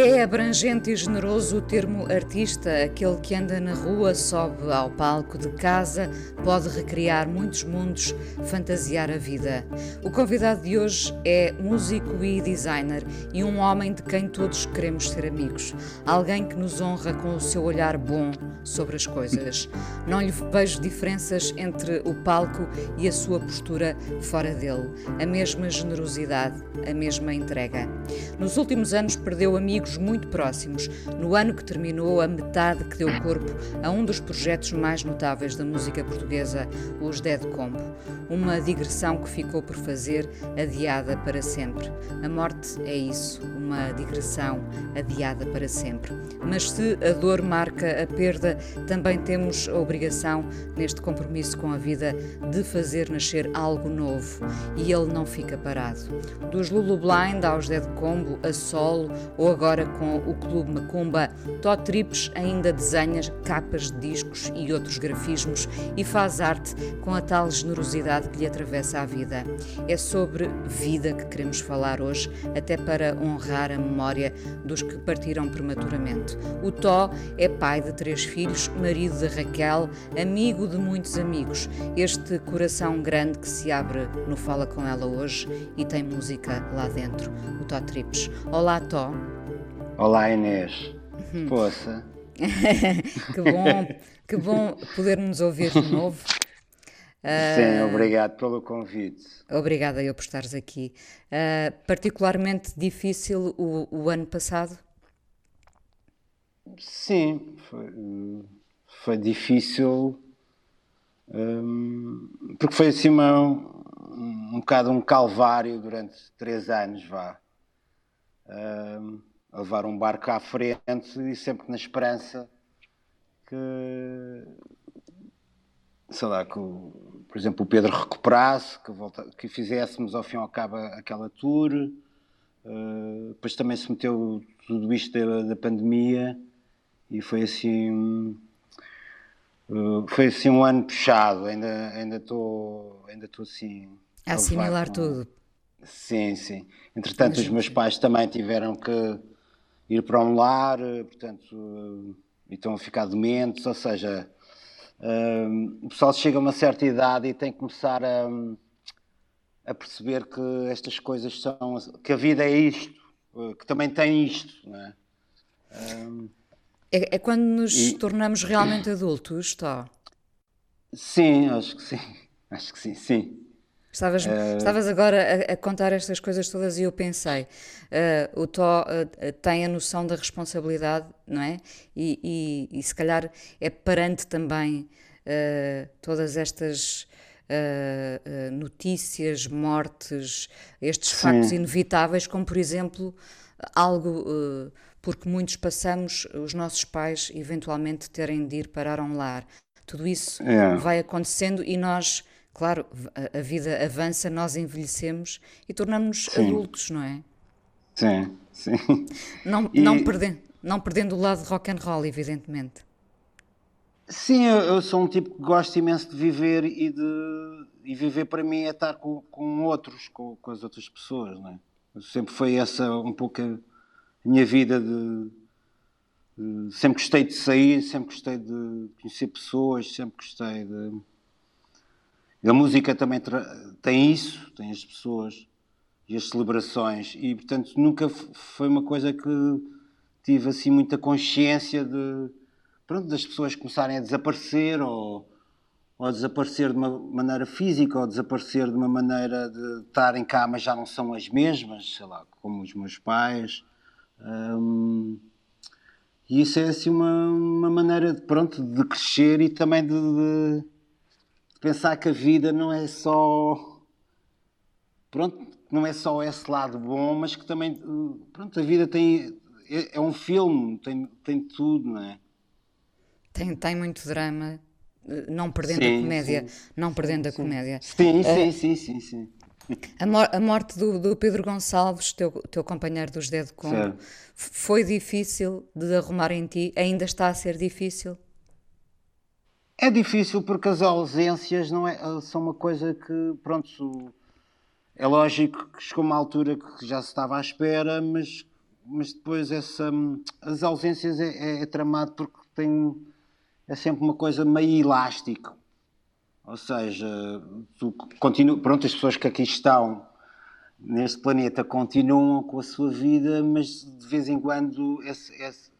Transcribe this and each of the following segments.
É abrangente e generoso o termo artista, aquele que anda na rua, sobe ao palco de casa, pode recriar muitos mundos, fantasiar a vida. O convidado de hoje é músico e designer e um homem de quem todos queremos ser amigos. Alguém que nos honra com o seu olhar bom sobre as coisas. Não lhe vejo diferenças entre o palco e a sua postura fora dele. A mesma generosidade, a mesma entrega. Nos últimos anos perdeu amigos muito próximos, no ano que terminou a metade que deu corpo a um dos projetos mais notáveis da música portuguesa, os Dead Combo. Uma digressão que ficou por fazer, adiada para sempre. A morte é isso, uma digressão adiada para sempre. Mas se a dor marca a perda, também temos a obrigação, neste compromisso com a vida, de fazer nascer algo novo. E ele não fica parado. Dos Lulu Blind aos Dead Combo, a solo ou agora com o Clube Macumba, Tó Trips ainda desenha capas de discos e outros grafismos e faz arte com a tal generosidade que lhe atravessa a vida. É sobre vida que queremos falar hoje, até para honrar a memória dos que partiram prematuramente. O Tó é pai de três filhos, marido de Raquel, amigo de muitos amigos. Este coração grande que se abre no Fala Com Ela hoje e tem música lá dentro, o Tó Trips. Olá, Tó. Olá Inês. Uhum. Poça. que bom, que bom poder-nos ouvir de novo. Sim, uh, obrigado pelo convite. Obrigada eu por estares aqui. Uh, particularmente difícil o, o, ano passado? Sim, foi, foi difícil um, porque foi assim uma, um, um bocado um calvário durante três anos, vá. Um, a levar um barco à frente e sempre na esperança que, sei lá, que, por exemplo, o Pedro recuperasse, que, volta, que fizéssemos ao fim e ao cabo aquela tour. Uh, depois também se meteu tudo isto da, da pandemia e foi assim. Uh, foi assim um ano puxado, ainda ainda estou ainda estou assim a assimilar com... tudo. Sim, sim. Entretanto, os meus pais também tiveram que ir para um lar, eh, portanto, uh, e estão a ficar dementes, ou seja, uh, o pessoal chega a uma certa idade e tem que começar a, a perceber que estas coisas são, que a vida é isto, que também tem isto, não é? é, é, quando nos e... tornamos realmente adultos, está? Sim, acho que sim, acho que sim, sim. Estavas, uh... estavas agora a, a, contar estas coisas todas e eu pensei, uh, o Tó uh, tem a noção da responsabilidade, não é? E, e, e se calhar é parante também todas estas notícias, mortes, estes Sim. factos inevitáveis, como por exemplo algo porque muitos passamos, os nossos pais eventualmente terem de ir parar a um lar. Tudo isso é. vai acontecendo e nós claro, a, a vida avança, nós envelhecemos e tornamos-nos adultos, não é? Sim, sim. Não, e... não, perdendo, não perdendo o lado de rock and roll, evidentemente. Sim, eu, eu, sou um tipo que gosta imenso de viver e de e viver para mim é estar com, com outros, com, com as outras pessoas, não é? Sempre foi essa um pouco a minha vida de, de sempre gostei de sair, sempre gostei de conhecer pessoas, sempre gostei de a música também tem isso, tem as pessoas e as celebrações, e portanto nunca foi uma coisa que tive assim muita consciência de pronto, das pessoas começarem a desaparecer ou, ou desaparecer de uma maneira física ou desaparecer de uma maneira de estar em cá, mas já não são as mesmas, sei lá, como os meus pais. Hum, e isso é assim uma, uma maneira de, pronto, de crescer e também de, de pensar que a vida não é só. Pronto, não é só esse lado bom, mas que também, pronto, a vida tem, é, é um filme, tem, tem tudo, não é? Tem, tem muito drama, uh, não perdendo Sim, a comédia, sim. não perdendo a comédia. Sim, Eh, sim, sim, sim, sim. A, mor- a morte do, do Pedro Gonçalves, teu, teu companheiro do José de Congo, Certo. f- foi difícil de arrumar em ti? Ainda está a ser difícil? É difícil porque as ausências não é, são uma coisa que, pronto, é lógico que chegou uma altura que já se estava à espera, mas, mas depois essa, as ausências é, é, é tramado porque tem, é sempre uma coisa meio elástica. Ou seja, tu continua, pronto, as pessoas que aqui estão neste planeta continuam com a sua vida, mas de vez em quando esse, esse,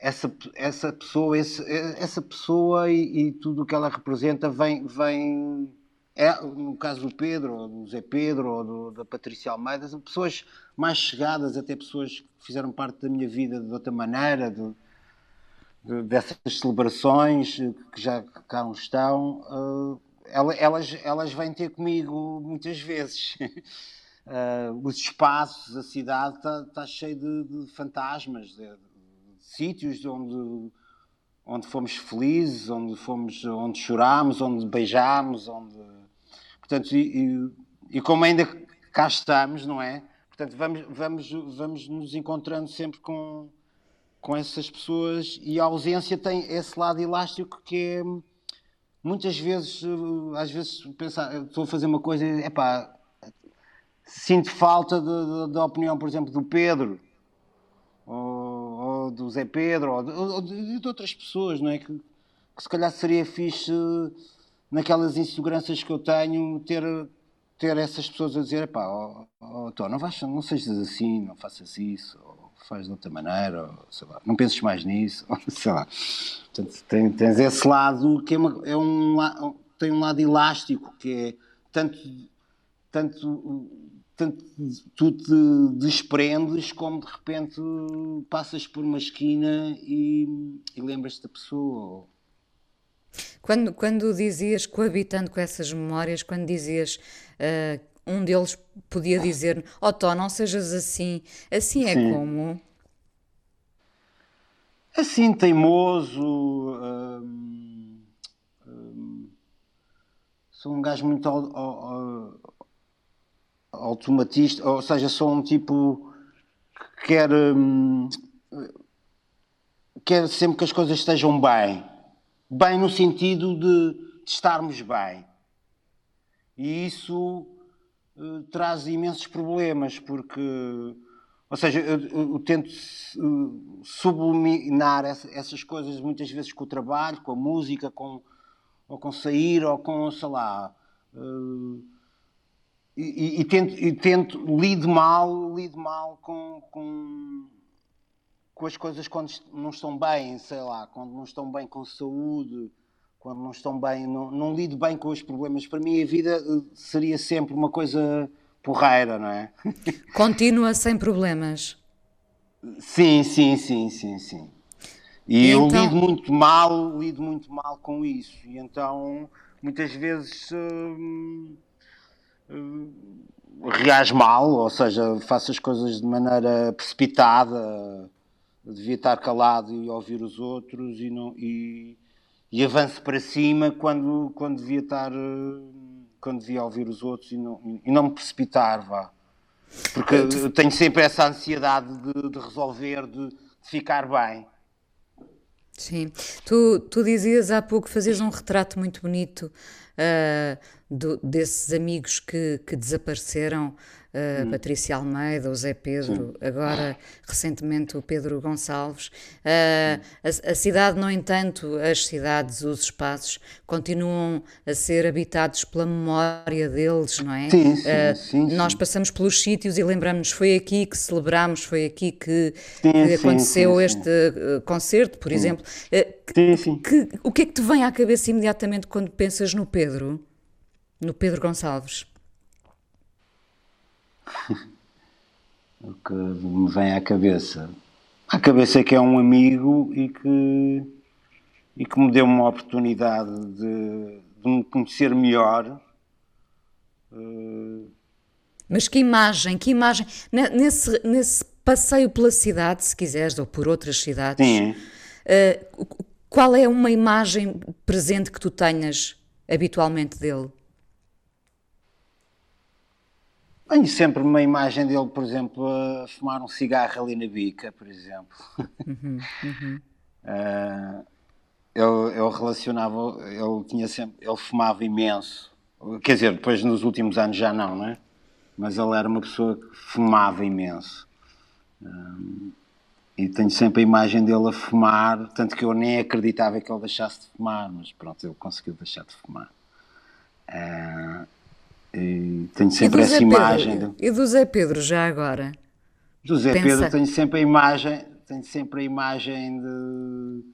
essa, essa pessoa, esse, essa pessoa e, e tudo o que ela representa vem, vem é, no caso do Pedro, ou do Zé Pedro, ou do, da Patrícia Almeida, são pessoas mais chegadas, até pessoas que fizeram parte da minha vida de outra maneira, de, de- dessas celebrações que já cá não estão, eh, ela- elas, elas vêm ter comigo muitas vezes. Eh, os espaços, a cidade está tá cheia de, de fantasmas, de sítios onde, onde fomos felizes, onde, fomos, onde chorámos, onde beijámos, onde... Portanto, e, e- e como ainda cá estamos, não é? Portanto, vamos, vamos, vamos nos encontrando sempre com, com essas pessoas e a ausência tem esse lado elástico que é muitas vezes, às vezes pensar, estou a fazer uma coisa, é pá, sinto falta da opinião, por exemplo, do Pedro ou, do Zé Pedro ou de, ou de- de outras pessoas, não é? Que, que se calhar seria fixe naquelas inseguranças que eu tenho ter, ter essas pessoas a dizer, pá, oh, oh, não, não sejas assim, não faças isso, ou faz de outra maneira, ou, sei lá, não penses mais nisso, ou, sei lá. Portanto, tem- tens esse lado que é, uma- é um, tem um lado elástico, que é tanto, tanto, tanto tu te desprendes como de repente passas por uma esquina e, e lembras-te da pessoa. Quando, quando dizias, coabitando com essas memórias, quando dizias, ah, um deles podia dizer, oh Tó, não sejas assim, assim é Sim. como? Assim, teimoso. hum, hum, sou um gajo muito automatista, ou seja, sou um tipo que quer, hum, quer sempre que as coisas estejam bem. Bem no sentido de, de estarmos bem. E isso eh, traz imensos problemas, porque, ou seja, eu, eu- eu tento eh, subliminar essa- essas coisas muitas vezes com o trabalho, com a música, com, ou com sair, ou com, sei lá. eh, e, e- tento, e tento lido mal, lido mal com, com, com as coisas quando não estão bem, sei lá, quando não estão bem com saúde, quando não estão bem, não, não lido bem com os problemas. Para mim a vida eh, seria sempre uma coisa porreira, não é? Continua sem problemas. Sim, sim, sim, sim, sim. E, E eu então- lido muito mal, lido muito mal com isso. E então, muitas vezes, hum, reage mal, ou seja, faço as coisas de maneira precipitada, devia estar calado e ouvir os outros e, não, e, e avanço para cima quando, quando devia estar, quando devia ouvir os outros e não, e não me precipitar, vá. Porque eu tenho sempre essa ansiedade de, de resolver, de, de ficar bem. Sim. Tu, tu dizias há pouco, fazias um retrato muito bonito ah, do- desses amigos que, que desapareceram, ah, Patrícia Almeida, o Zé Pedro, agora recentemente o Pedro Gonçalves. Ah, a, a cidade, no entanto, as cidades, os espaços, continuam a ser habitados pela memória deles, não é? Sim, sim, Ah, sim, Nós sim. passamos pelos sítios e lembramos-nos, foi aqui que celebramos, foi aqui que, Sim, que sim, aconteceu sim, sim. este concerto, por exemplo. Sim, sim. que- o que é que te vem à cabeça imediatamente quando pensas no Pedro? No Pedro Gonçalves? O que me vem à cabeça? À cabeça é que é um amigo e que, e que me deu uma oportunidade de, de me conhecer melhor. Eh, Mas que imagem, que imagem. Nesse, nesse passeio pela cidade, se quiseres, ou por outras cidades, Sim. Uh, qual é uma imagem presente que tu tenhas habitualmente dele? Tenho sempre uma imagem dele, por exemplo, a fumar um cigarro ali na bica, por exemplo. Uhum, uhum. uh, ele, ele relacionava, ele tinha sempre, ele fumava imenso. Quer dizer, depois nos últimos anos já não, não é? Mas ele era uma pessoa que fumava imenso. Uh, e tenho sempre a imagem dele a fumar, tanto que eu nem acreditava que ele deixasse de fumar, mas pronto, ele conseguiu deixar de fumar. Uh, e tenho sempre e essa imagem. Pedro, de... E do Zé Pedro, já agora? Do Zé Pensa... Pedro tenho sempre a imagem, tenho sempre a imagem de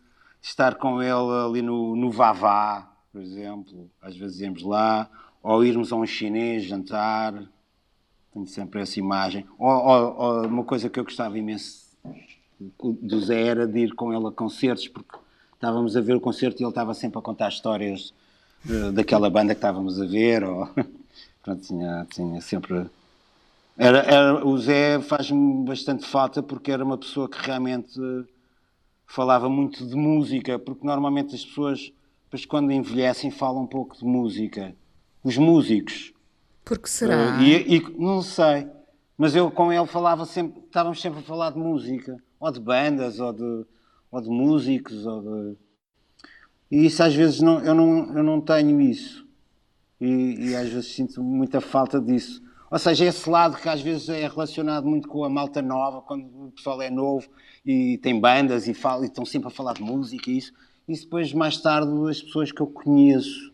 estar com ele ali no, no Vavá, por exemplo. Às vezes íamos lá, ou irmos a um chinês jantar. Tenho sempre essa imagem. Ou, ou, ou uma coisa que eu gostava imenso do Zé era de ir com ele a concertos, porque estávamos a ver o concerto e ele estava sempre a contar histórias de, daquela banda que estávamos a ver, ou pronto, tinha, tinha sempre. Era, era, o Zé faz-me bastante falta porque era uma pessoa que realmente falava muito de música, porque normalmente as pessoas, depois quando envelhecem, falam um pouco de música. Os músicos. Porque será? Uh, e, e, não sei, mas eu com ele falava sempre, estávamos sempre a falar de música ou de bandas, ou de, ou de músicos, ou de... E isso às vezes não, eu, não, eu não tenho isso. E, e às vezes sinto muita falta disso. Ou seja, esse lado que às vezes é relacionado muito com a malta nova, quando o pessoal é novo e tem bandas e, fala, e estão sempre a falar de música e isso. E depois, mais tarde, as pessoas que eu conheço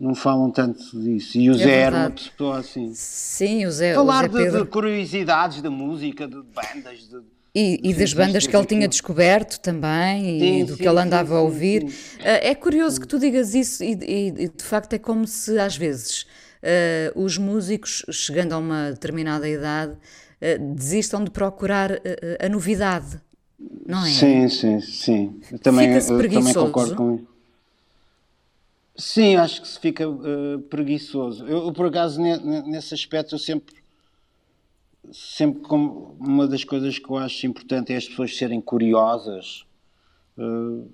não falam tanto disso. E o é Zé verdade. era uma pessoa assim. Sim, o Zé. Falar o Zé Pedro... de, de, curiosidades da música, de bandas. De, e, e das bandas que ele tinha descoberto também sim, e do sim, que ele andava sim, a ouvir. Uh, é curioso que tu digas isso e, e, de facto é como se às vezes uh, os músicos, chegando a uma determinada idade, uh, desistam de procurar a novidade, não é? Sim, sim, sim. Eu também, eu também concordo com isso. Sim, acho que se fica uh, preguiçoso. Eu, por acaso, nesse aspecto, eu sempre, sempre como uma das coisas que eu acho importante é as pessoas serem curiosas. Uh,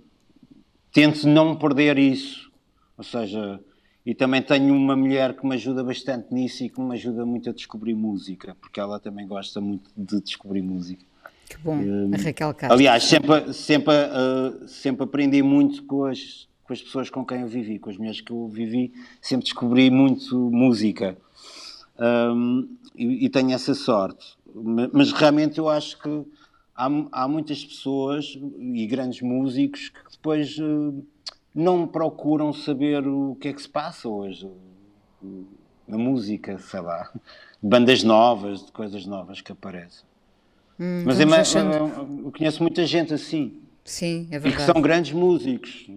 tento não perder isso. Ou seja, e também tenho uma mulher que me ajuda bastante nisso e que me ajuda muito a descobrir música, porque ela também gosta muito de descobrir música. Que bom, uh, a Raquel Castro. Aliás, sempre, sempre, uh, sempre aprendi muito com as com as pessoas com quem eu vivi, com as mulheres que eu vivi, sempre descobri muito música. Um, e, e, tenho essa sorte. Mas realmente eu acho que há, há muitas pessoas e grandes músicos que depois uh, não procuram saber o que é que se passa hoje na música, sei lá, bandas novas, de coisas novas que aparecem. Hum, Mas é, achando... eu conheço muita gente assim. Sim, é verdade. E que são grandes músicos.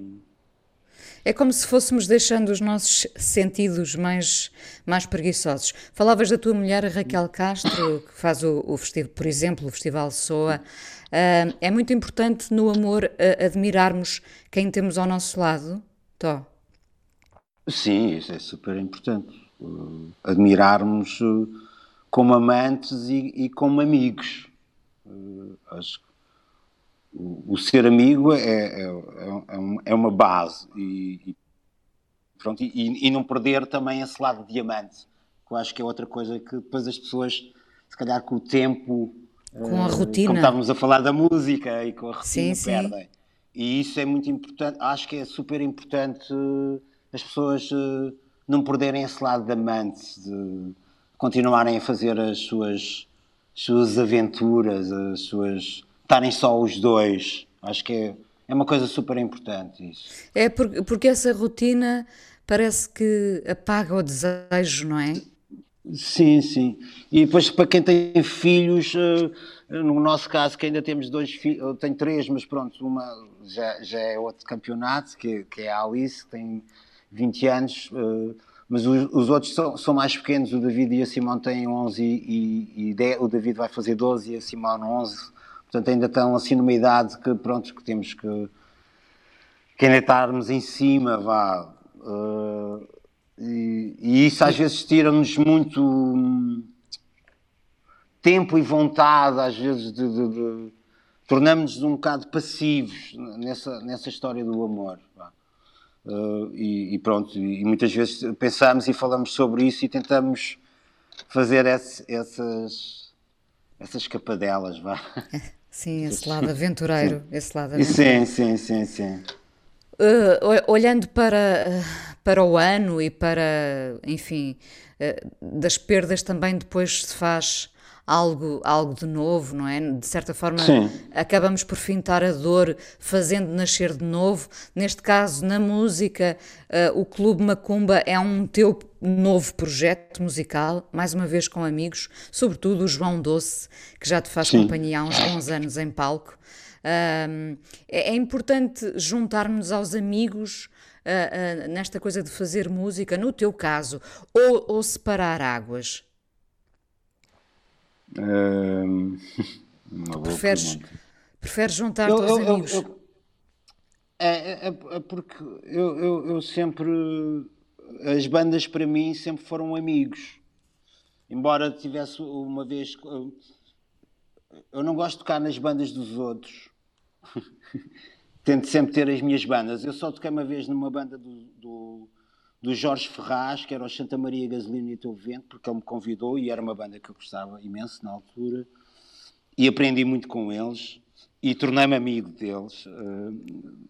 É como se fôssemos deixando os nossos sentidos mais, mais preguiçosos. Falavas da tua mulher, Raquel Castro, que faz o, o festival, por exemplo, o Festival Soa. Uh, é muito importante no amor uh, admirarmos quem temos ao nosso lado, Tó? Sim, isso é super importante. Uh, admirarmos como amantes e, e como amigos. acho o, ser amigo é, é, é, é uma base e, e pronto, e, e, não perder também esse lado de diamante, que eu acho que é outra coisa que depois as pessoas, se calhar com o tempo, com a uh, rotina, como estávamos a falar da música e com a rotina, sim, perdem. Sim. E isso é muito importante, acho que é super importante uh, as pessoas uh, não perderem esse lado de amante, de continuarem a fazer as suas, as suas aventuras, as suas estarem só os dois. Acho que é, é uma coisa super importante isso. É porque, porque essa rotina parece que apaga o desejo, não é? Sim, sim. E depois para quem tem filhos, eh, no nosso caso que ainda temos dois filhos, eu tenho três, mas pronto, uma já, já é outro campeonato, que, que é a Alice, que tem 20 anos, eh, mas os, os outros são, são, mais pequenos, o David e a Simone têm 11 e, e, e 10, o David vai fazer 12 e a Simone 11, Portanto, ainda estão assim numa idade que, pronto, que temos que, que ainda estarmos em cima, vá. Uh, E, e isso às vezes tira-nos muito hum, tempo e vontade, às vezes, de, de, de tornamos-nos um bocado passivos nessa, nessa história do amor. Uh, e, e, pronto, e muitas vezes pensamos e falamos sobre isso e tentamos fazer esse, essas, essas escapadelas, vá. Sim, esse lado aventureiro. Sim. Esse lado aventureiro. Sim, sim, sim, sim. Uh, olhando para, para o ano e para, enfim, uh, das perdas também depois se faz algo, algo de novo, não é? De certa forma, Sim. acabamos por fintar a dor fazendo nascer de novo. Neste caso, na música, uh, o Clube Macumba é um teu novo projeto musical, mais uma vez com amigos, sobretudo o João Doce, que já te faz Sim. companhia há uns bons anos em palco. Uh, é, é importante juntarmos aos amigos uh, uh, nesta coisa de fazer música, no teu caso, ou, ou separar águas? preferes, preferes juntar-te aos eu, amigos? Eu, é, é, é, porque eu, eu, eu sempre. As bandas para mim sempre foram amigos. Embora tivesse uma vez. Eu não gosto de tocar nas bandas dos outros. Tento sempre ter as minhas bandas. Eu só toquei uma vez numa banda do, do do Jorge Ferraz, que era o Santa Maria Gasolina e Teu Vento, porque ele me convidou e era uma banda que eu gostava imenso na altura. E aprendi muito com eles e tornei-me amigo deles. Eh,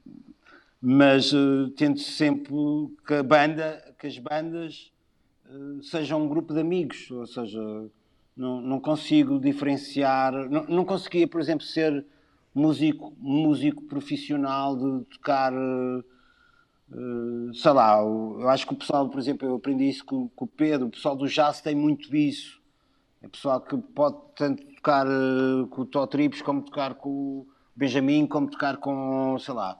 mas uh, tento sempre que a banda, que as bandas uh, sejam um grupo de amigos, ou seja, não, não consigo diferenciar, não, não conseguia, por exemplo, ser músico, músico profissional de tocar sei lá, eu acho que o pessoal, por exemplo, eu aprendi isso com, com, o Pedro, o pessoal do jazz tem muito isso. É pessoal que pode tanto tocar uh, com o Tó Trips, como tocar com o Benjamin, como tocar com, sei lá,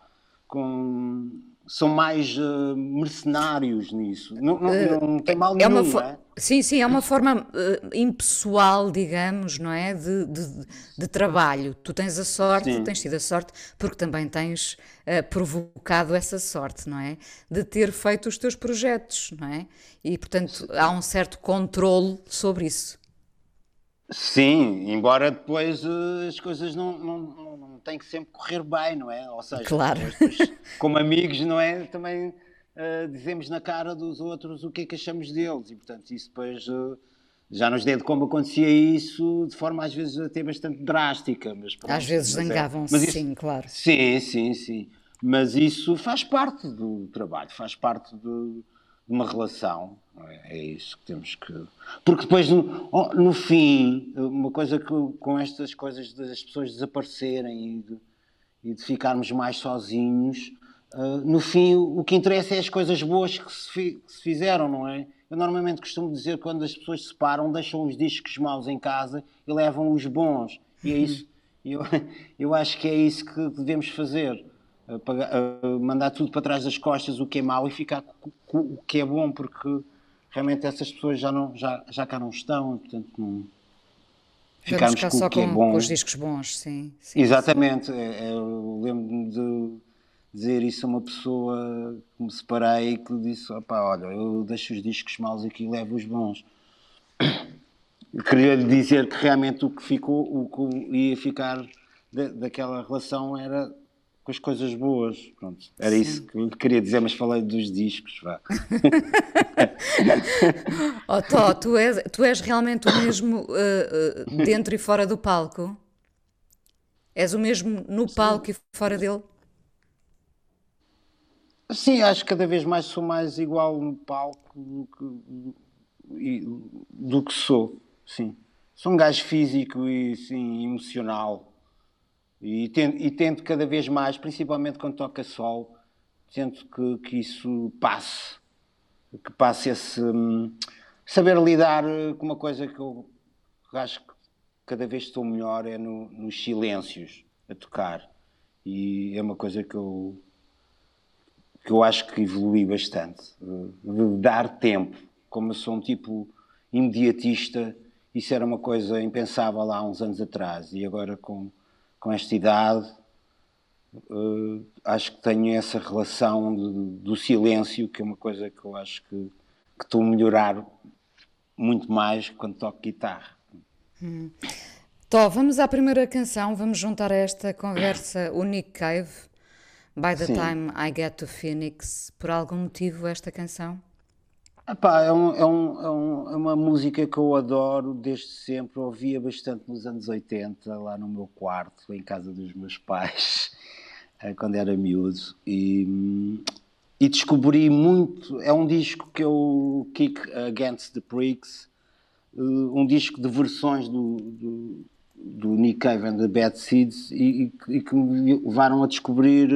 com. São mais uh, mercenários nisso. Não, não, não tem mal é nenhum, é? Sim, sim, é uma forma uh, impessoal, digamos, não é? De, de, de, trabalho. Tu tens a sorte, sim. tens tido a sorte, porque também tens uh, provocado essa sorte, não é? De ter feito os teus projetos, não é? E, portanto, há um certo controle sobre isso. Sim, embora depois uh, as coisas não, não, não, não têm que sempre correr bem, não é? Ou seja, claro. depois, como amigos, não é? Também uh, dizemos na cara dos outros o que é que achamos deles e, portanto, isso depois uh, já nos deu de como acontecia isso de forma às vezes até bastante drástica. Mas, pronto, às vezes é- zangavam-se, sim, claro. Sim, sim, sim. Mas isso faz parte do trabalho, faz parte de, de uma relação. É? é isso que temos que. Porque depois, no, no fim, uma coisa que com estas coisas das pessoas desaparecerem e de, e de ficarmos mais sozinhos, Uh, no fim, o que interessa é as coisas boas que se, fi, que se, fizeram, não é? Eu normalmente costumo dizer que quando as pessoas se separam, deixam os discos maus em casa e levam os bons. E é isso. Eu, eu acho que é isso que devemos fazer. Uh, uh, mandar tudo para trás das costas, o que é mau, e ficar com, o que é bom, porque realmente essas pessoas já, não, já, já cá não estão, e, portanto não. Ficarmos com o que é com, é bom. com os discos bons, sim. sim Exatamente. Sim. É, é, eu lembro-me de dizer isso a uma pessoa que me separei e que disse: opá, olha, eu deixo os discos maus aqui e levo os bons. Queria lhe dizer que realmente o que ficou, o que ia ficar de, daquela relação era com as coisas boas. Pronto, era Sim. isso que eu queria dizer, mas falei dos discos. Vá. oh, Tó, tu és, tu és realmente o mesmo uh, uh, dentro e fora do palco? És o mesmo no palco Sim. e fora dele? Sim, acho que cada vez mais sou mais igual no palco do que, do que sou, sim. Sou um gajo físico e sim, emocional. E tento, e tento cada vez mais, principalmente quando toca sol, tento que, que isso passe. Que passe esse. Hum, saber lidar com uma coisa que eu acho que cada vez estou melhor é no, nos silêncios a tocar. E é uma coisa que eu que eu acho que evolui bastante, de dar tempo. Como eu sou um tipo imediatista, isso era uma coisa impensável há uns anos atrás. E agora, com, com esta idade, uh, acho que tenho essa relação de, do silêncio, que é uma coisa que eu acho que que estou a melhorar muito mais quando toco guitarra. Hum. Tó, vamos à primeira canção, vamos juntar a esta conversa o Nick Cave, By the Sim. Time I Get to Phoenix. Por algum motivo esta canção? Epá, é, um, é, um, é, um, é, uma música que eu adoro desde sempre. Ouvia bastante nos anos 80, lá no meu quarto, em casa dos meus pais, eh, quando era miúdo. E, e descobri muito. É um disco que eu kick Against the Pricks, eh, um disco de versões do, do, do Nick Cave and the Bad Seeds, e, e, que me levaram a descobrir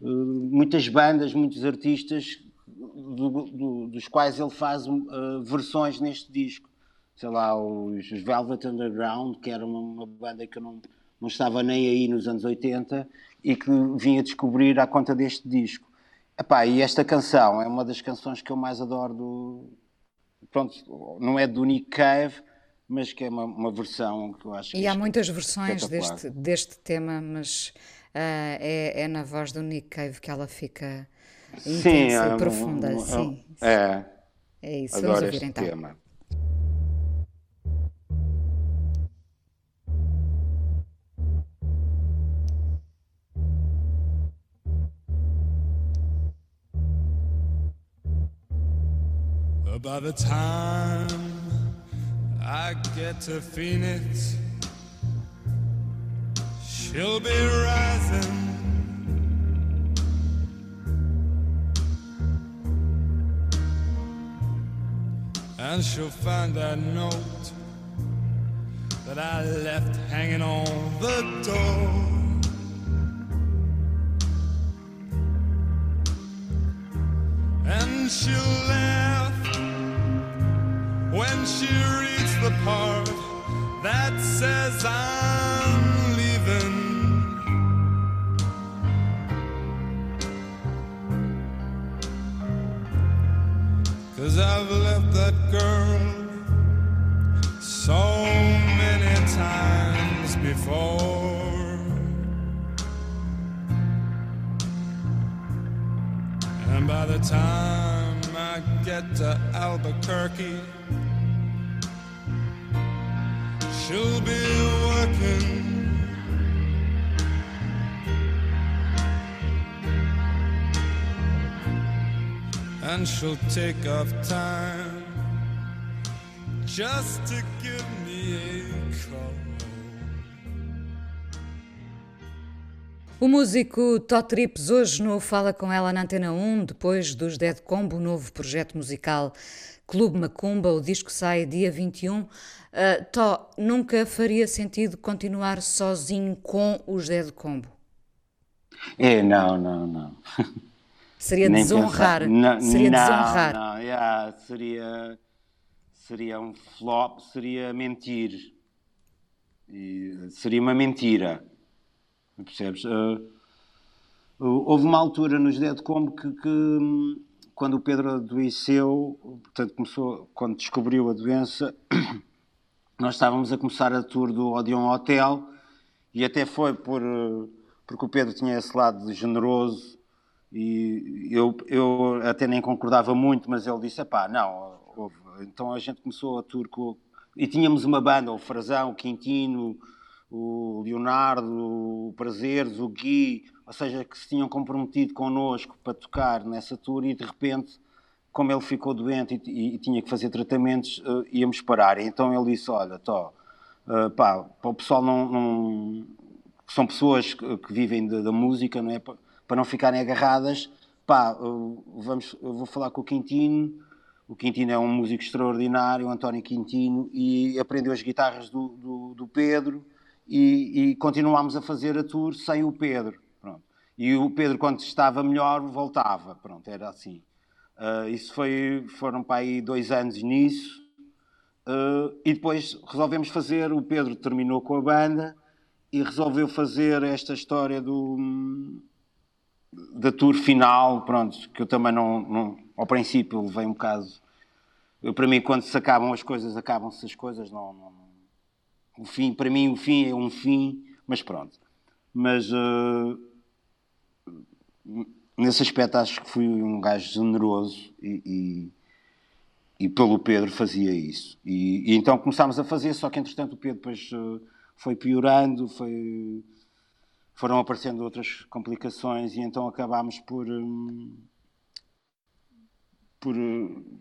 uh, muitas bandas, muitos artistas do, do, dos quais ele faz uh, versões neste disco. Sei lá, os Velvet Underground, que era uma, uma, banda que eu não, não estava nem aí nos anos 80 e que vim a descobrir à conta deste disco. Epá, e esta canção é uma das canções que eu mais adoro do. Pronto, não é do Nick Cave, mas que é uma, uma versão que eu acho E há muitas versões deste, deste tema, mas uh, é, é na voz do Nick Cave que ela fica intensa sim, e é profunda. Um, um, sim, é. É isso, Adoro vamos ouvir então. Tema. By the time I get to Phoenix, she'll be rising. And she'll find that note that I left hanging on the door. And she'll laugh when she reads the part that says I'm leaving. Cause I've left that girl so many times before. And by the time I get to Albuquerque, she'll be working and she'll take off time just to give me a call. O músico Tó Trips hoje no Fala Com Ela na Antena 1, depois dos Dead Combo, novo projeto musical Clube Macumba, o disco sai dia 21. Uh, Tó, nunca faria sentido continuar sozinho com os Dead Combo? É, não, não, não. Seria Nem desonrar. Não, seria não, desonrar. Não, yeah, seria, seria um flop, seria mentir. E seria uma mentira. Percebes? Uh, houve uma altura nos Dead Combo que, que, quando o Pedro adoeceu, portanto começou, quando descobriu a doença, nós estávamos a começar a tour do Odeon Hotel e até foi por, porque o Pedro tinha esse lado generoso e eu, eu até nem concordava muito, mas ele disse: pá, não, houve. então a gente começou a tour com. E tínhamos uma banda, o Frazão, o Quintino, o Leonardo, o Prazeres, o Gui, ou seja, que se tinham comprometido connosco para tocar nessa tour e de repente, como ele ficou doente e, e tinha que fazer tratamentos, uh, íamos parar. E então ele disse: Olha, Tó, uh, pá, para o pessoal não. não são pessoas que, que vivem da música, não é? para não ficarem agarradas, pá, vamos, eu vou falar com o Quintino, o Quintino é um músico extraordinário, o António Quintino, e aprendeu as guitarras do, do, do Pedro, e, e, continuámos a fazer a tour sem o Pedro. Pronto. E o Pedro, quando estava melhor, voltava. Pronto, era assim. Uh, isso foi, foram para aí dois anos nisso. Uh, e depois resolvemos fazer, o Pedro terminou com a banda e resolveu fazer esta história do da tour final, pronto, que eu também não, não ao princípio levei um bocado. Eu, para mim, quando se acabam as coisas, acabam-se as coisas. Não, não, o fim, para mim, o fim é um fim, mas pronto. Mas uh, nesse aspecto, acho que fui um gajo generoso e, e pelo Pedro fazia isso. E, e, então começámos a fazer, só que entretanto o Pedro depois uh, foi piorando, foi, foram aparecendo outras complicações e então acabámos por, um, por,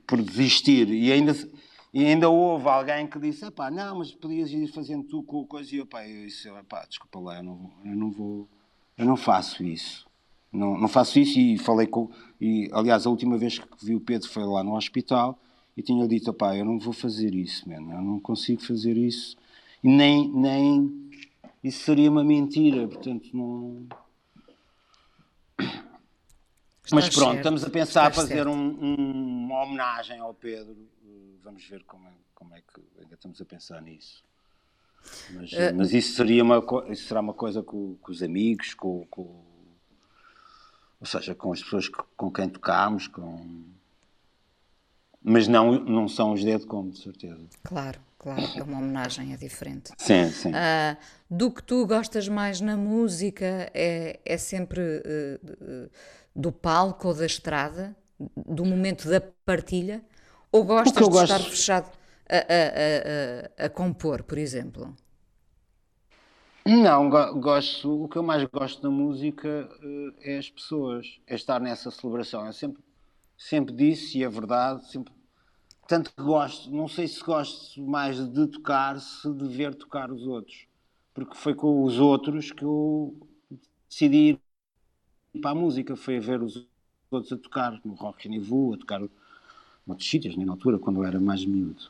por desistir. E ainda, e ainda houve alguém que disse: pá, não, mas podias ir fazendo tu com coisa. E eu, pá, eu disse: pá, desculpa lá, eu não, eu não vou, eu não faço isso. Não, não faço isso e falei com. E, aliás, a última vez que vi o Pedro foi lá no hospital e tinha dito: pá, eu não vou fazer isso, mano, eu não consigo fazer isso. E nem, nem. Isso seria uma mentira, portanto, não. Mas pronto, certo. estamos a pensar a fazer um, um, uma homenagem ao Pedro. Vamos ver como é, como é que ainda estamos a pensar nisso. Mas, uh, mas isso, seria uma, isso será uma coisa com, com os amigos, com, com, ou seja, com as pessoas com quem tocámos, com mas não, não são os Dead Como, de certeza. Claro, claro, é uma homenagem, é diferente. Sim, sim. Uh, do que tu gostas mais na música é, é sempre uh, do palco ou da estrada, do momento da partilha, ou gostas de estar fechado a, a, a, a, compor, por exemplo? Não, gosto, o que eu mais gosto da música uh, é as pessoas, é estar nessa celebração. Eu sempre sempre disse, e é verdade, sempre, tanto que gosto, não sei se gosto mais de tocar, se de ver tocar os outros, porque foi com os outros que eu decidi ir para a música, foi ver os outros a tocar no Rock Niveau, a tocar noutros sítios, na altura, quando eu era mais miúdo.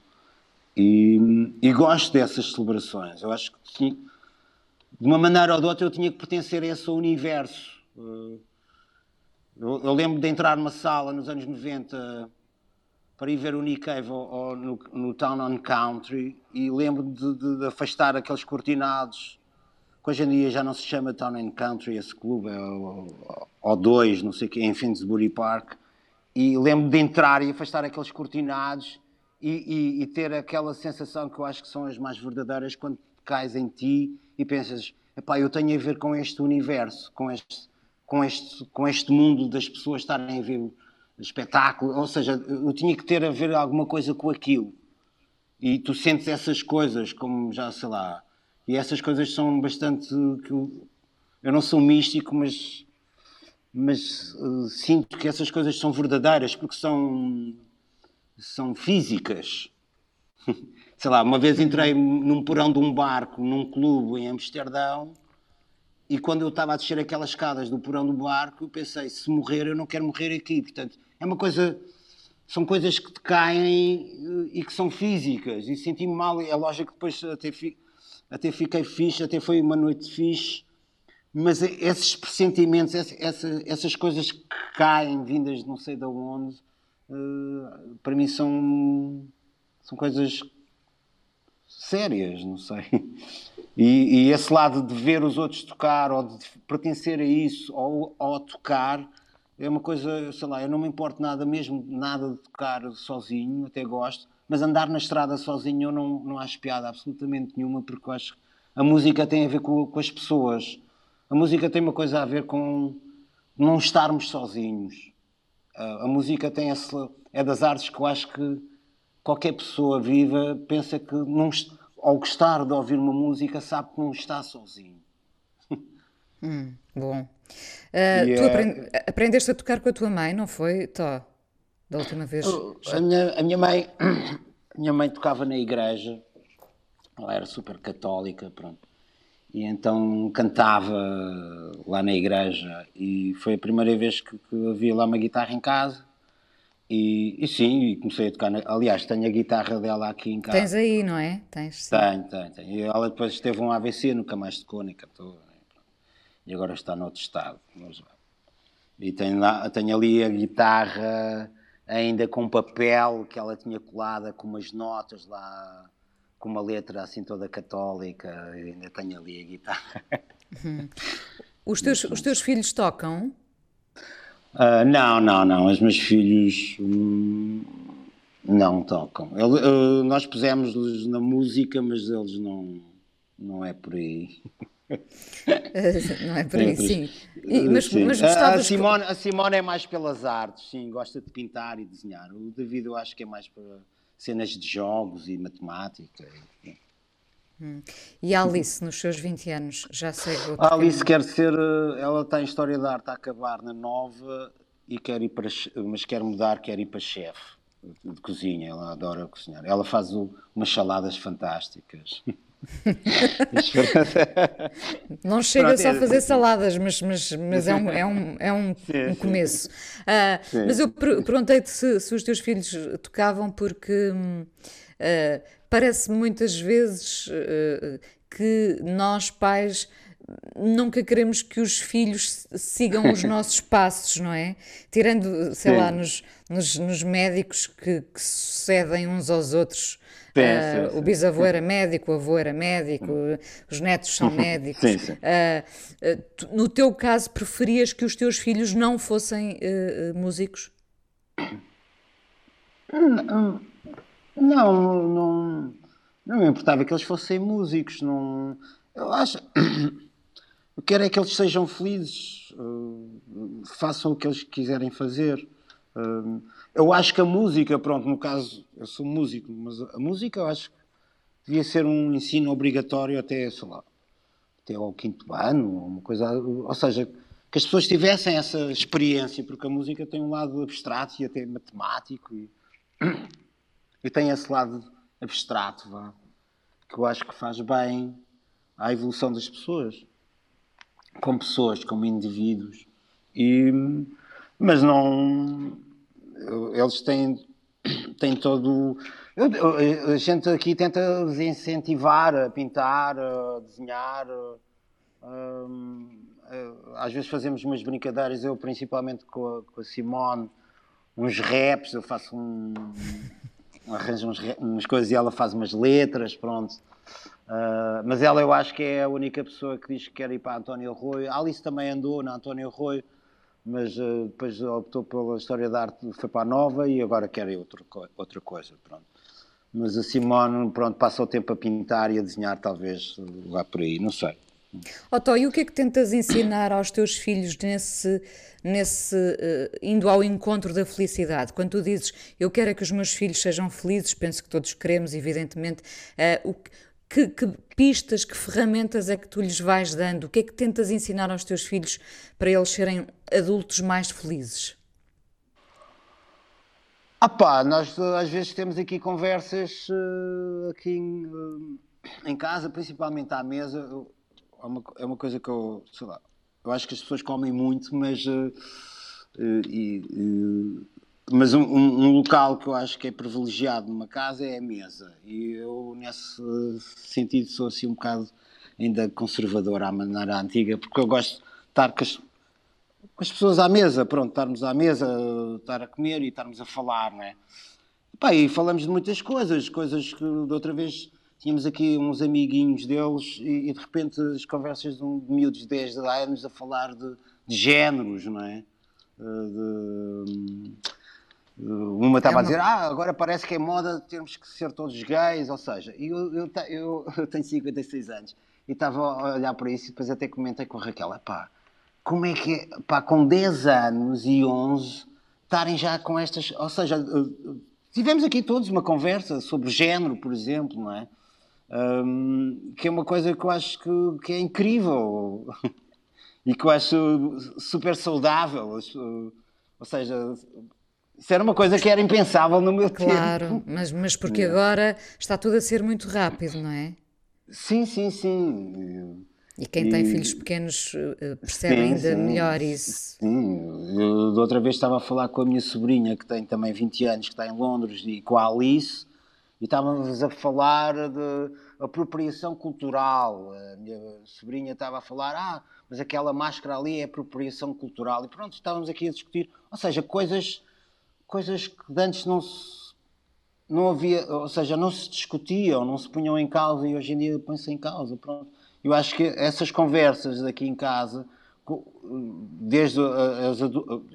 E, e gosto dessas celebrações, eu acho que sim, de uma maneira ou de outra eu tinha que pertencer a esse universo. Eu, eu, lembro de entrar numa sala nos anos 90 para ir ver o Nick Cave ou, no, no, Town on Country e lembro de, de, de, afastar aqueles cortinados hoje em dia já não se chama Town on Country, esse clube, é o 2, não sei o que, em Finsbury Park. E lembro de entrar e afastar aqueles cortinados e, e, e, ter aquela sensação que eu acho que são as mais verdadeiras quando cais em ti e pensas, epá, eu tenho a ver com este universo, com este, com este, com este mundo das pessoas estarem a ver espetáculo, ou seja, eu tinha que ter a ver alguma coisa com aquilo. E tu sentes essas coisas, como já sei lá, e essas coisas são bastante. Que eu, eu não sou místico, mas, mas uh, sinto que essas coisas são verdadeiras porque são, são físicas. sei lá, uma vez entrei num porão de um barco, num clube em Amsterdão, e quando eu estava a descer aquelas escadas do porão do barco, eu pensei, se morrer, eu não quero morrer aqui. Portanto, é uma coisa... São coisas que te caem eh, e que são físicas. E senti-me mal. É lógico que depois até, fi, até fiquei fixe, até foi uma noite fixe. Mas esses pressentimentos, essas, essas coisas que caem, vindas de não sei de onde, uh, para mim são, são coisas sérias, não sei. E, e, esse lado de ver os outros tocar ou de pertencer a isso ou, ou tocar é uma coisa, sei lá, eu não me importo nada mesmo, nada de tocar sozinho, até gosto, mas andar na estrada sozinho eu não, não acho piada absolutamente nenhuma, porque eu acho que a música tem a ver com, com as pessoas. A música tem uma coisa a ver com não estarmos sozinhos. A, a música tem esse, é das artes que eu acho que qualquer pessoa viva pensa que não ao gostar de ouvir uma música, sabe que não está sozinho. Hum, bom. Uh, tu é... aprendeste a tocar com a tua mãe, não foi, Tó? Da última vez? A minha, a minha mãe a minha mãe tocava na igreja, ela era super católica, pronto. E então cantava lá na igreja e foi a primeira vez que, que havia lá uma guitarra em casa e, e, sim, comecei a tocar. Na, aliás, tenho a guitarra dela aqui em casa. Tens aí, não é? Tens, sim. Tenho, tenho, tenho. E ela depois teve um AVC, nunca mais tocou, nem cantou. E agora está noutro estado. E tenho, lá, tenho ali a guitarra ainda com papel que ela tinha colada com umas notas lá, com uma letra assim toda católica. E ainda tenho ali a guitarra. Uhum. Os, teus, os teus filhos tocam? Uh, não, não, não. Os meus filhos hum, não tocam. Ele, uh, nós pusemos-lhes na música, mas eles não, não é por aí. não é por aí, sim. E, mas, sim. mas a, Simone, a Simone é mais pelas artes, sim, gosta de pintar e desenhar. O David eu acho que é mais para cenas de jogos e matemática. E, hum. e a Alice, nos seus 20 anos, já sei outro A Alice quer ser, ela está em História da Arte a acabar na Nova e quer ir para, mas quer mudar, quer ir para chefe de cozinha, ela adora cozinhar. Ela faz o, umas saladas fantásticas. Não chega Pronto, só a é fazer saladas, mas, mas, mas é um, é um, é um, sim, um começo. Uh, mas eu perguntei-te se, se, os teus filhos tocavam porque uh, parece muitas vezes uh, que nós pais nunca queremos que os filhos sigam os nossos passos, não é? Tirando, sei Sim. lá, nos, nos, nos médicos que, que, sucedem uns aos outros. Sim, uh, sim, o bisavô era médico, o avô era médico, os netos são médicos. Uh, uh, no teu caso, preferias que os teus filhos não fossem músicos? Não, não, não, não me importava que eles fossem músicos. Não, eu acho. Eu quero é que eles sejam felizes, uh, façam o que eles quiserem fazer. Uh, eu acho que a música, pronto, no caso, eu sou músico, mas a música eu acho que devia ser um ensino obrigatório até, sei lá, até ao quinto ano, uma coisa, ou seja, que as pessoas tivessem essa experiência, porque a música tem um lado abstrato e até matemático e, e tem esse lado abstrato, vá, que eu acho que faz bem à evolução das pessoas como pessoas, como indivíduos. E, mas não. Eles têm, têm todo. a gente aqui tenta incentivar a pintar, a desenhar. às vezes fazemos umas brincadeiras, eu principalmente com a, com a Simone, uns raps, eu faço um. arranjo uns, umas coisas e ela faz umas letras, pronto. Uh, mas ela eu acho que é a única pessoa que diz que quer ir para António. A Alice também andou na António Arroio, mas uh, depois optou pela história da arte, foi para a Nova e agora quer ir outra, coisa. Pronto. Mas a Simone pronto, passa o tempo a pintar e a desenhar, talvez lá por aí, não sei. Otto, e o que é que tentas ensinar aos teus filhos nesse, nesse uh, indo ao encontro da felicidade? Quando tu dizes eu quero é que os meus filhos sejam felizes, penso que todos queremos, evidentemente, uh, o, que, que, pistas, que ferramentas é que tu lhes vais dando? O que é que tentas ensinar aos teus filhos para eles serem adultos mais felizes? Ah pá, nós às vezes temos aqui conversas uh, aqui em, uh, em, casa, principalmente à mesa. É uma, é uma coisa que eu, sei lá, eu acho que as pessoas comem muito, mas mas um, um, local que eu acho que é privilegiado numa casa é a mesa. E eu, nesse sentido, sou assim um bocado ainda conservador à maneira antiga, porque eu gosto de estar com as, com as pessoas à mesa, pronto, estarmos à mesa, estar a comer e estarmos a falar, não é? Pá, e falamos de muitas coisas, coisas que de outra vez tínhamos aqui uns amiguinhos deles e, e de repente as conversas de, um, de miúdos de 10 anos a falar de, de géneros, não é? De, uma estava é uma... a dizer, ah, agora parece que é moda termos que ser todos gays, ou seja, eu, eu, eu, eu tenho 56 anos e estava a olhar para isso e depois até comentei com a Raquel, pá, como é que é, pá, com 10 anos e 11 estarem já com estas, ou seja, eh, tivemos aqui todos uma conversa sobre género, por exemplo, não é? Um, que é uma coisa que eu acho que, que é incrível e que eu acho super saudável, ou seja, isso era uma coisa que era impensável no meu claro, tempo. Claro, mas, mas porque agora está tudo a ser muito rápido, não é? Sim, sim, sim. E quem e... tem filhos pequenos eh, percebe sim, ainda sim, melhor isso. Sim, eu da outra vez estava a falar com a minha sobrinha, que tem também 20 anos, que está em Londres, e com a Alice, e estávamos a falar de apropriação cultural. A minha sobrinha estava a falar, ah, mas aquela máscara ali é apropriação cultural. E pronto, estávamos aqui a discutir, ou seja, coisas coisas que antes não se, não havia, ou seja, não se discutiam, não se punham em causa e hoje em dia põe-se em causa. Pronto. Eu acho que essas conversas aqui em casa, desde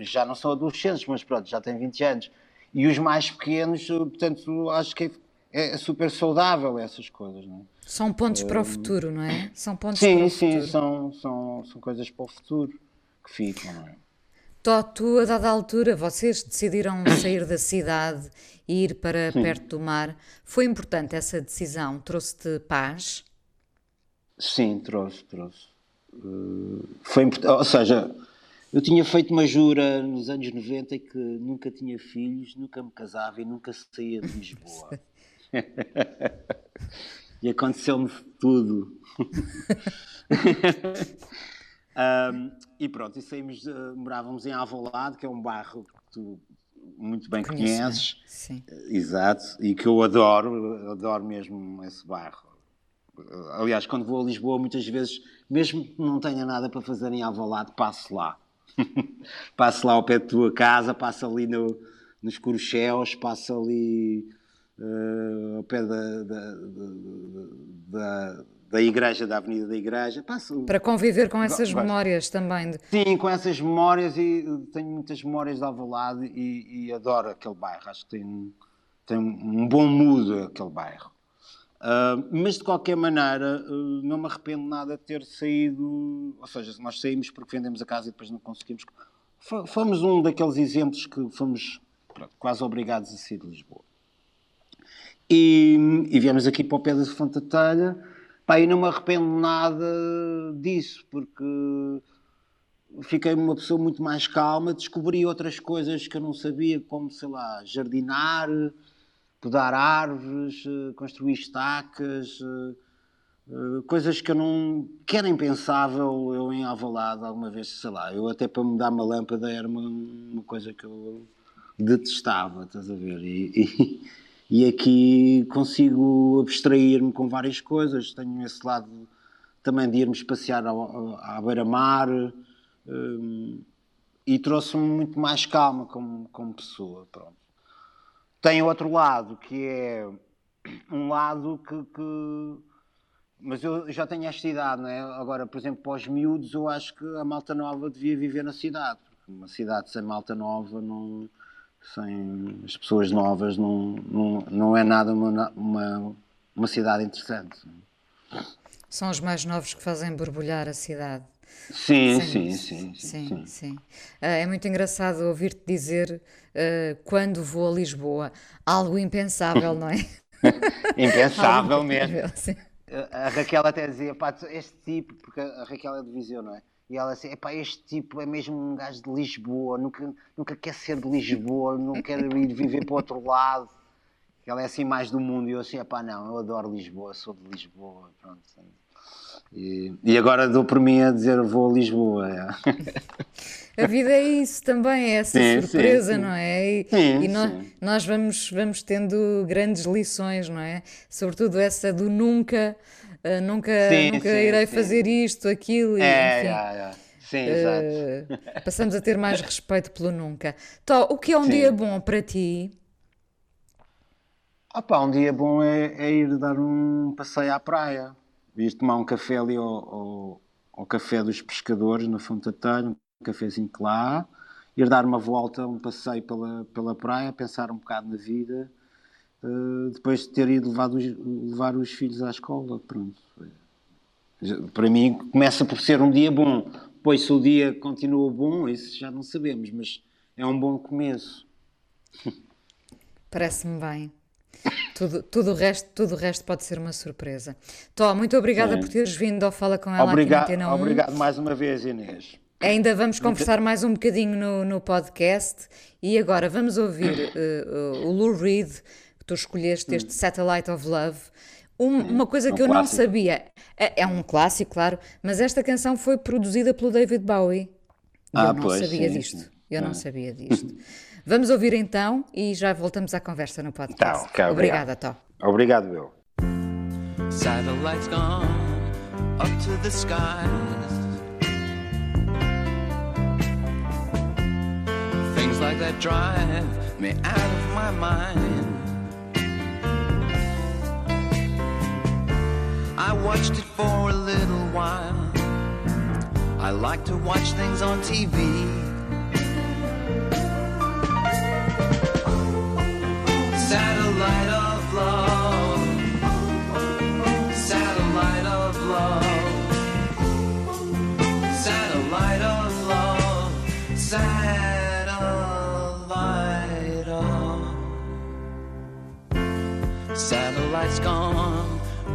já não são adolescentes, mas pronto, já têm 20 anos, e os mais pequenos, portanto, acho que é, é super saudável essas coisas, não é? São pontos para o futuro, não é? São pontos sim, para o sim, futuro. são, são, são coisas para o futuro que ficam, não é? Tó, tu, a dada altura, vocês decidiram sair da cidade e ir para Sim. perto do mar. Foi importante essa decisão? Trouxe-te paz? Sim, trouxe, trouxe. Uh, foi importante, ou seja, eu tinha feito uma jura nos anos 90 que nunca tinha filhos, nunca me casava e nunca saía de Lisboa. e aconteceu-me tudo. Um, e pronto, e saímos, uh, morávamos em Alvalade, que é um bairro que tu muito bem Conheço bem, conheces. sim. Exato, e que eu adoro, adoro mesmo esse bairro. Aliás, quando vou a Lisboa, muitas vezes, mesmo que não tenha nada para fazer em Alvalade, passo lá. passo lá ao pé da tua casa, passo ali no, nos Corucheus, passo ali eh, ao pé da, da, da, da, da igreja, da Avenida da Igreja. Passo, Para conviver com essas memórias também. de- Sim, com essas memórias e uh, tenho muitas memórias de Alvalade e, e adoro aquele bairro. Acho que tem, tem um bom mood aquele bairro. Ah, mas de qualquer maneira, uh, não me arrependo nada de ter saído. Ou seja, nós saímos porque vendemos a casa e depois não conseguimos. Fo- Fomos um daqueles exemplos que fomos pronto, quase obrigados a sair de Lisboa. E, e viemos aqui para o pé da Telha. Pá, não me arrependo nada disso, porque fiquei uma pessoa muito mais calma, descobri outras coisas que eu não sabia, como, sei lá, jardinar, podar árvores, construir estacas, coisas que eu não... que era impensável eu em Alvalade alguma vez, sei lá, eu até para mudar uma lâmpada era uma, uma coisa que eu detestava, estás a ver? E, e, e aqui consigo abstrair-me com várias coisas, tenho esse lado também de irmos passear ao, à beira-mar, hum, e trouxe-me muito mais calma como, como pessoa, pronto. Tem outro lado, que é um lado que, que- Mas eu já tenho esta idade, não é? Agora, por exemplo, para os miúdos, eu acho que a malta nova devia viver na cidade. Uma cidade sem malta nova, não, sem as pessoas novas, não, não, não é nada uma, uma, uma cidade interessante. São os mais novos que fazem borbulhar a cidade. Sim, sim, sim. sim, Sim. Ah, é muito engraçado ouvir-te dizer ah, quando vou a Lisboa. Algo impensável, não é? Impensável mesmo. A Raquel até dizia, pá, este tipo, porque a Raquel é de Viseu, não é? E ela assim, pá, este tipo é mesmo um gajo de Lisboa, nunca, nunca quer ser de Lisboa, não quer ir viver para o outro lado. Ela é assim mais do mundo, e eu assim, pá, não, eu adoro Lisboa, sou de Lisboa, pronto. E, e agora dou por mim a dizer, vou a Lisboa. é. A vida é isso também, é essa Sim, surpresa, sim, sim. não é? E, Sim, e nó- sim. nós vamos, vamos tendo grandes lições, não é? Sobretudo essa do nunca, ah, nunca, Sim, nunca sim, irei sim. fazer isto, aquilo, e, É, enfim. é, é. Sim, exato. eh, passamos a ter mais respeito pelo nunca. Tó, o que é um dia bom para ti? Ah pá, um dia bom é, é ir dar um passeio à praia. Ir tomar um café ali ao, ao, ao café dos pescadores na Fonte da Telha, um cafezinho que lá. Ir dar uma volta, um passeio pela, pela praia, pensar um bocado na vida. Eh, depois de ter ido levar os, levar os filhos à escola, pronto. Para mim começa por ser um dia bom. Pois se o dia continua bom, isso já não sabemos, mas é um bom começo. Parece-me bem. Tudo, tudo, o resto, tudo o resto pode ser uma surpresa. Tó, muito obrigada Sim. por teres vindo ao Fala Com Ela Obrigado, aqui na Antena 1. obrigado mais uma vez, Inês. Ainda vamos conversar mais um bocadinho no, no podcast e agora vamos ouvir eh, o Lou Reed, tu escolheste, este Satellite of Love. Um- uma coisa é um que eu não clássico. sabia, é, é um clássico, claro, mas esta canção foi produzida pelo David Bowie. E Ah, eu não pois, sabia sim, disto. sim. Eu não Ah. sabia disto. Vamos ouvir então e já voltamos à conversa no podcast. Tá, ok, obrigado. Obrigada, Tó. Obrigado, eu. Satellites gone up to the skies. Things like that drive me out of my mind. I watched it for a little while. I like to watch things on TV. Satellite of love. Satellite of love. Satellite of love. Satellite of. Satellites gone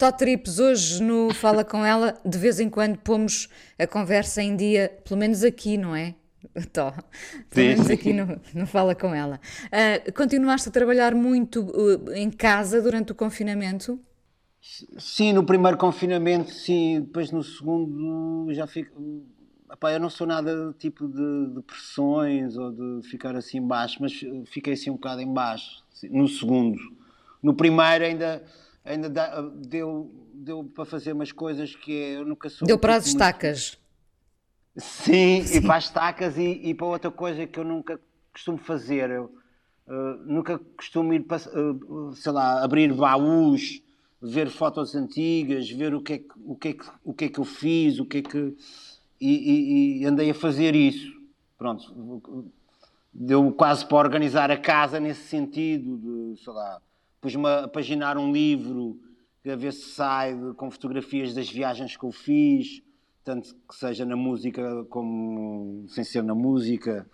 Tó Trips, hoje no Fala Com Ela, de vez em quando pomos a conversa em dia, pelo menos aqui, não é? Tó, pelo menos aqui no, no Fala Com Ela. Ah, continuaste a trabalhar muito uh, em casa durante o confinamento? Sim, no primeiro confinamento, sim. Depois no segundo já fico. Epá, eu não sou nada tipo de depressões ou de ficar assim em baixo, mas fiquei assim um bocado em baixo. No segundo. No primeiro ainda, ainda dá- deu, deu para fazer umas coisas que eu nunca sou. Deu para as tipo muito- estacas. Sim, e para as estacas e, e para outra coisa que eu nunca costumo fazer. Eu eh, nunca costumo ir, para, eh, sei lá, abrir baús, ver fotos antigas, ver o que é que, o que, é que, o que, é que eu fiz, o que é que. E, e- e andei a fazer isso. Pronto. Deu quase para organizar a casa nesse sentido, de, sei lá, pus-me a paginar um livro, a ver se sai com fotografias das viagens que eu fiz, tanto que seja na música como sem ser na música,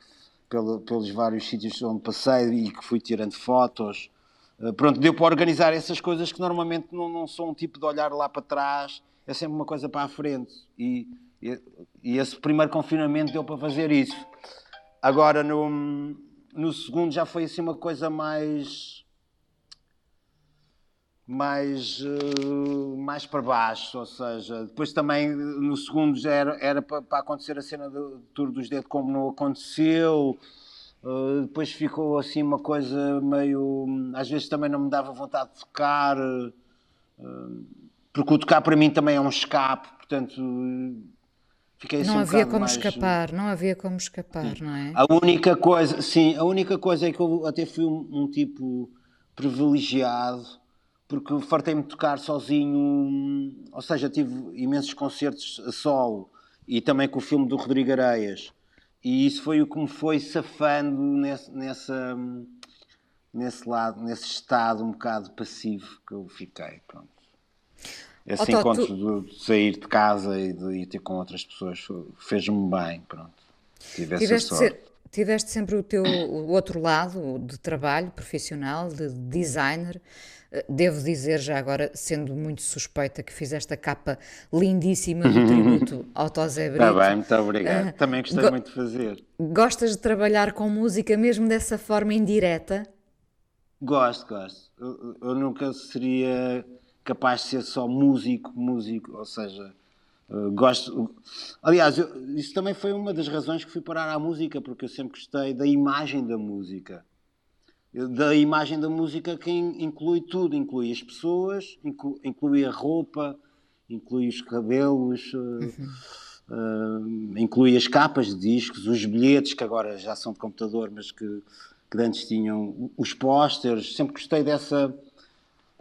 pelo- pelos vários sítios onde passei e que fui tirando fotos. Uh, pronto, deu para organizar essas coisas que normalmente não, não são um tipo de olhar lá para trás, é sempre uma coisa para a frente. E, e, e esse primeiro confinamento deu para fazer isso. Agora, no, no segundo, já foi assim uma coisa mais. Mais. eh, mais para baixo, ou seja, depois também no segundo já era, era para, para acontecer a cena do Tour dos Dedos, como não aconteceu. Uh, depois ficou assim uma coisa meio. Às vezes também não me dava vontade de tocar, uh, uh, porque o tocar para mim também é um escape, portanto. uh, Fiquei assim Não um havia como mais- escapar, não havia como escapar, não é? A única coisa, sim, a única coisa é que eu até fui um, um tipo privilegiado, porque fartei-me de tocar sozinho, ou seja, tive imensos concertos a solo e também com o filme do Rodrigo Areias. E isso foi o que me foi safando nesse, nessa, nesse lado, nesse estado um bocado passivo que eu fiquei. Pronto. Esse Tó, encontro tu- de, sair de casa e de ir ter com outras pessoas fez-me bem. Pronto. Tive essa Tiveste, sorte. tiveste sempre o teu o outro lado de trabalho profissional, de designer. Eh, Devo dizer já agora, sendo muito suspeita, que fizeste a capa lindíssima do tributo ao Tosé Brito. Está bem, muito obrigado. Ah, Também gostei go- muito de fazer. Gostas de trabalhar com música mesmo dessa forma indireta? Gosto, gosto. Eu, eu nunca seria capaz de ser só músico, músico, ou seja, eh, gosto. Aliás, eu- isso também foi uma das razões que fui parar à música, porque eu sempre gostei da imagem da música. Da imagem da música que in- inclui tudo, inclui as pessoas, inclu- inclui a roupa, inclui os cabelos, eh, eh, inclui as capas de discos, os bilhetes que agora já são de computador, mas que, que antes tinham os pósteres. Sempre gostei dessa,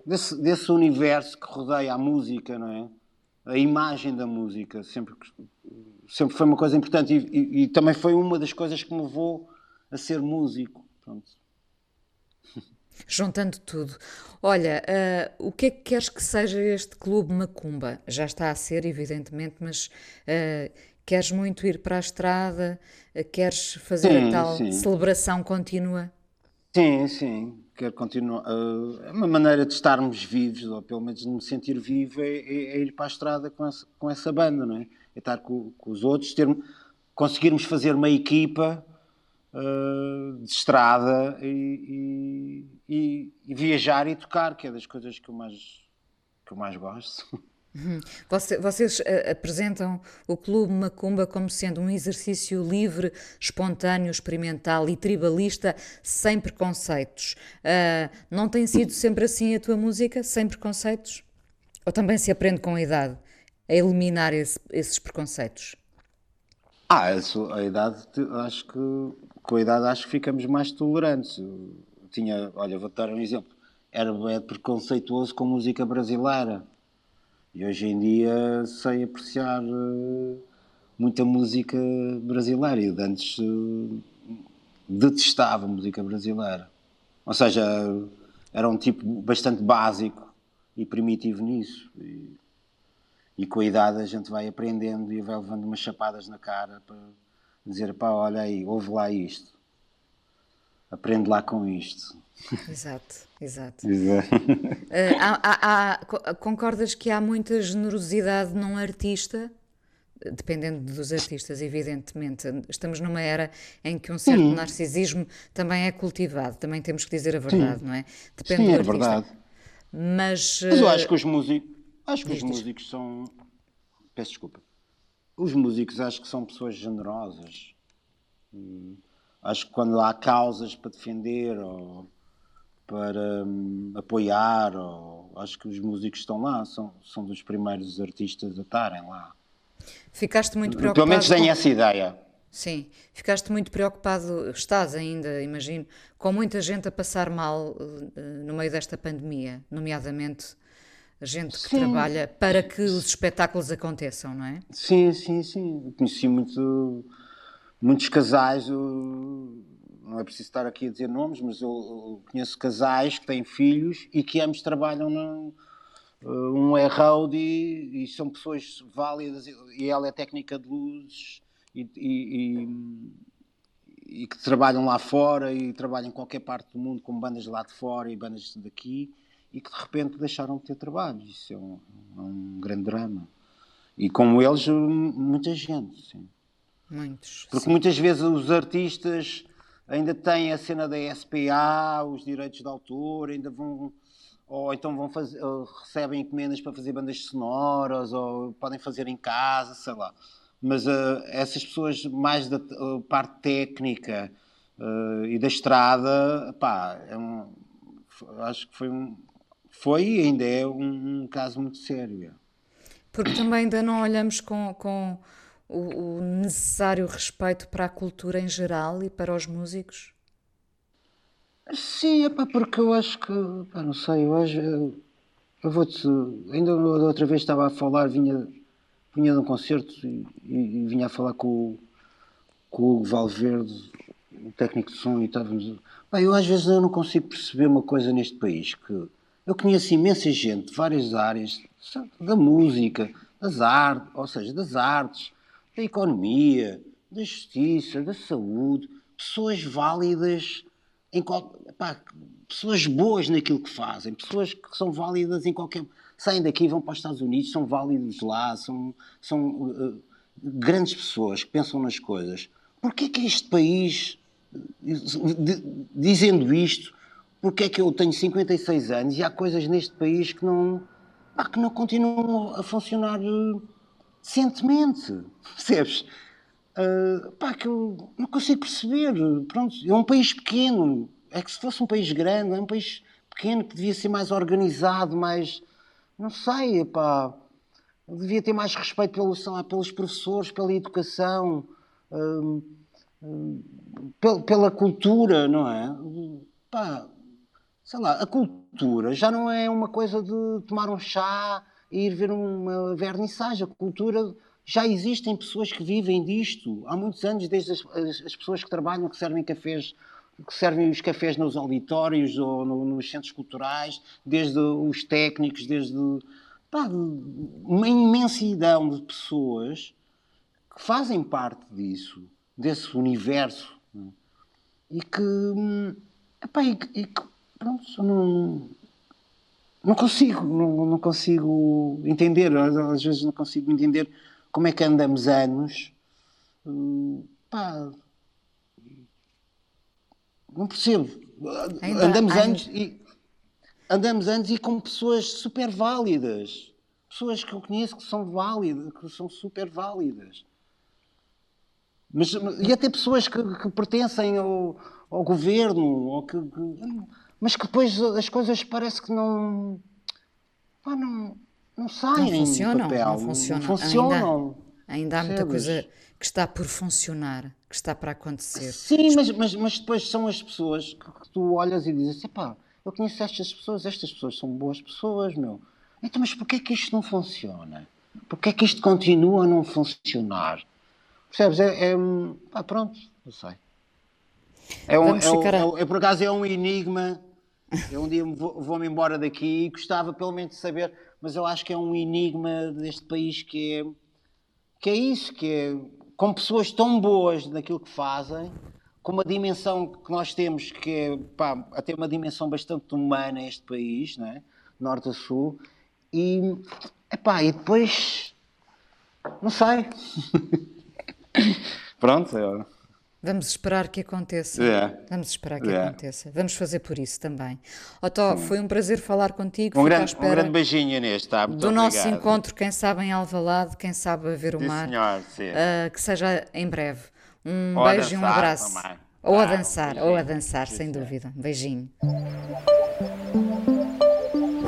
desse, desse universo que rodeia a música, não é? A imagem da música sempre, sempre foi uma coisa importante e, e- e também foi uma das coisas que me levou a ser músico. Pronto. Juntando tudo. Olha, ah, o que é que queres que seja este Clube Macumba? Já está a ser, evidentemente, mas ah, queres muito ir para a estrada? Ah, queres fazer Sim, a tal sim. celebração contínua? Sim, sim. Quero continuar. É uma maneira de estarmos vivos, ou pelo menos de me sentir vivo, é, é- é ir para a estrada com essa, com essa banda, não é? É estar com, com os outros, ter, conseguirmos fazer uma equipa eh, de estrada e, e- e- viajar e tocar, que é das coisas que eu mais, que eu mais gosto. Uhum. Você- vocês ah, apresentam o Clube Macumba como sendo um exercício livre, espontâneo, experimental e tribalista, sem preconceitos. Ah, não tem sido sempre assim a tua música, sem preconceitos? Ou também se aprende com a idade a eliminar esse- esses preconceitos? Ah, a idade, acho que com a idade acho que ficamos mais tolerantes. tinha, olha, vou-te dar um exemplo. Era bem preconceituoso com música brasileira. E hoje em dia sei apreciar uh, muita música brasileira. E antes uh, detestava música brasileira. Ou seja, era um tipo bastante básico e primitivo nisso. E, e com a idade a gente vai aprendendo e vai levando umas chapadas na cara para dizer, pá, olha aí, ouve lá isto. Aprende lá com isto. Exato, exato. exato. Uh, há, há, há, concordas que há muita generosidade num artista? Dependendo dos artistas, evidentemente. Estamos numa era em que um certo Sim. narcisismo também é cultivado, também temos que dizer a verdade, Sim. não é? Depende Sim, do é artista. verdade. Mas, Mas eu acho que os músicos, acho que os músicos são. Peço desculpa. Os músicos acho que são pessoas generosas. Hum, acho que quando há causas para defender ou para um, apoiar, ou, acho que os músicos estão lá, são, são dos primeiros artistas a estarem lá. Ficaste muito preocupado. Pelo menos tenho com... essa ideia. Sim, ficaste muito preocupado, estás ainda, imagino, com muita gente a passar mal uh, no meio desta pandemia, nomeadamente gente que sim. trabalha para que os espetáculos aconteçam, não é? Sim, sim, sim. Conheci muito, muitos casais, não é preciso estar aqui a dizer nomes, mas eu conheço casais que têm filhos e que ambos trabalham no, um é road e, e, são pessoas válidas e ela é técnica de luzes e, e, e, que trabalham lá fora e trabalham em qualquer parte do mundo com bandas lá de fora e bandas daqui e que de repente deixaram de ter trabalho. Isso é um, é um grande drama. E como eles, muita gente. Sim. Muitos. Porque sim. muitas vezes os artistas ainda têm a cena da SPA, os direitos de autor, ainda vão. Ou então vão fazer, recebem encomendas para fazer bandas sonoras, ou podem fazer em casa, sei lá. Mas uh, essas pessoas, mais da uh, parte técnica uh, e da estrada, pá, é um, acho que foi um, foi e ainda é um, um, caso muito sério. Porque também ainda não olhamos com, com o, o, necessário respeito para a cultura em geral e para os músicos? Sim, é pá, porque eu acho que, pá, não sei, hoje eu, eu vou-te. Ainda da outra vez estava a falar, vinha, vinha de um concerto e, e, e vinha a falar com, com o Valverde, o técnico de som, e estávamos. Pá, eu às vezes eu não consigo perceber uma coisa neste país que eu conheço imensa gente de várias áreas, da música, das artes, ou seja, das artes, da economia, da justiça, da saúde, pessoas válidas, em qual, pá, pessoas boas naquilo que fazem, pessoas que são válidas em qualquer. saem daqui, vão para os Estados Unidos, são válidos lá, são, são uh, grandes pessoas que pensam nas coisas. Porquê que este país, dizendo isto, porque é que eu tenho 56 anos e há coisas neste país que não, que não continuam a funcionar eh, decentemente, percebes? Uh, pá, que eu não consigo perceber. Pronto, é um país pequeno. É que se fosse um país grande, é um país pequeno que devia ser mais organizado, mais. Não sei, pá. Devia ter mais respeito pelo, lá, pelos professores, pela educação, uh, uh, pela, pela cultura, não é? Pá, sei lá, a cultura já não é uma coisa de tomar um chá e ir ver uma vernissagem. A cultura já existem pessoas que vivem disto há muitos anos, desde as, as, as pessoas que trabalham, que servem cafés que servem os cafés nos auditórios ou no, nos centros culturais, desde os técnicos, desde pá, uma imensidão de pessoas que fazem parte disso, desse universo, né? e que, hum, epá, e, e que pronto, não, não consigo, não, não consigo entender, às vezes não consigo entender como é que andamos anos, hum, pá, não percebo. Andamos anos e andamos anos e com pessoas super válidas, pessoas que eu conheço que são válidas, que são super válidas. Mas, e até pessoas que, que pertencem ao, ao governo, ou que, que mas que depois as coisas parece que não. Pá, não, não saem não funcionam, papel. Não funcionam. Não funcionam. Ainda há muita coisa que está por funcionar, que está para acontecer. Sim, mas, mas, mas depois são as pessoas que, que tu olhas e dizes assim, pá, eu conheço estas pessoas, estas pessoas são boas pessoas, meu. Então, mas porquê é que isto não funciona? Porquê é que isto continua a não funcionar? Percebes? É, é pá, pronto, não sei. É, um, é, é é, por acaso é um enigma. Eu um dia me vou- vou-me embora daqui e gostava pelo menos de saber, mas eu acho que é um enigma deste país que é, que é isso, que é com pessoas tão boas naquilo que fazem, com uma dimensão que nós temos que é pá, até uma dimensão bastante humana este país, não é? norte a sul, e, epá, e depois não sei. Pronto, é. Vamos esperar que aconteça. É. Vamos esperar que É. aconteça. Vamos fazer por isso também. Otó, foi um prazer falar contigo. Um grande, um grande beijinho neste, tá? Muito do nosso obrigado. encontro, quem sabe em Alvalade, quem sabe a ver o Sim, mar. senhor, sim. Ah, que seja em breve. Um Ou beijo e um dançar abraço. também. Ou a Tá, um dançar, ou a dançar, sem dúvida. Um beijinho.